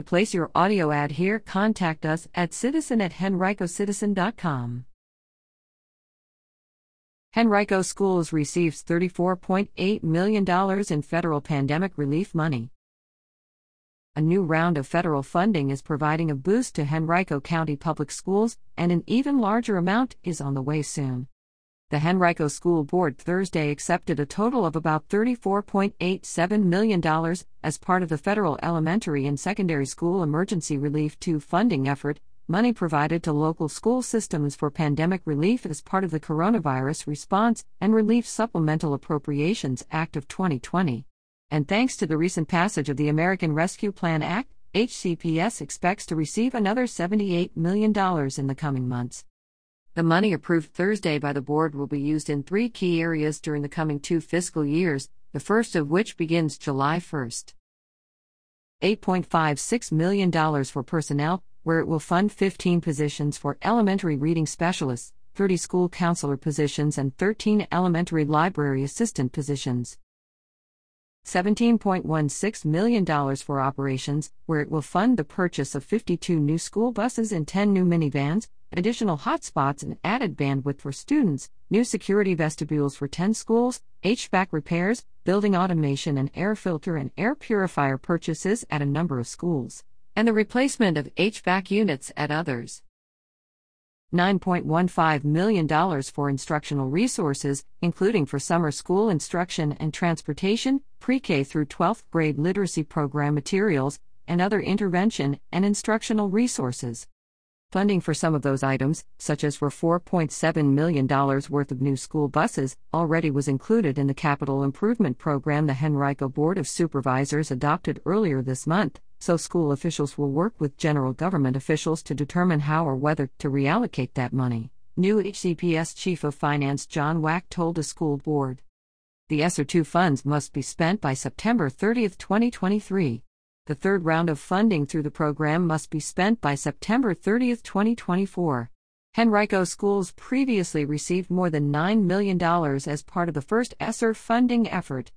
To place your audio ad here, contact us at citizen at henricocitizen.com. Henrico Schools receives $34.8 million in federal pandemic relief money. A new round of federal funding is providing a boost to Henrico County Public Schools, and an even larger amount is on the way soon. The Henrico School Board Thursday accepted a total of about $34.87 million as part of the federal elementary and secondary school emergency relief 2 funding effort, money provided to local school systems for pandemic relief as part of the Coronavirus Response and Relief Supplemental Appropriations Act of 2020. And thanks to the recent passage of the American Rescue Plan Act, HCPS expects to receive another $78 million in the coming months. The money approved Thursday by the board will be used in three key areas during the coming two fiscal years, the first of which begins July 1st. $8.56 million for personnel, where it will fund 15 positions for elementary reading specialists, 30 school counselor positions, and 13 elementary library assistant positions. $17.16 million for operations, where it will fund the purchase of 52 new school buses and 10 new minivans, additional hotspots and added bandwidth for students, new security vestibules for 10 schools, HVAC repairs, building automation and air filter and air purifier purchases at a number of schools, and the replacement of HVAC units at others. $9.15 million for instructional resources, including for summer school instruction and transportation, pre K through 12th grade literacy program materials, and other intervention and instructional resources. Funding for some of those items, such as for $4.7 million worth of new school buses, already was included in the capital improvement program the Henrico Board of Supervisors adopted earlier this month, so school officials will work with general government officials to determine how or whether to reallocate that money. New HCPS Chief of Finance John Wack told a school board. The ESSER 2 funds must be spent by September 30, 2023. The third round of funding through the program must be spent by September 30, 2024. Henrico Schools previously received more than $9 million as part of the first ESSER funding effort.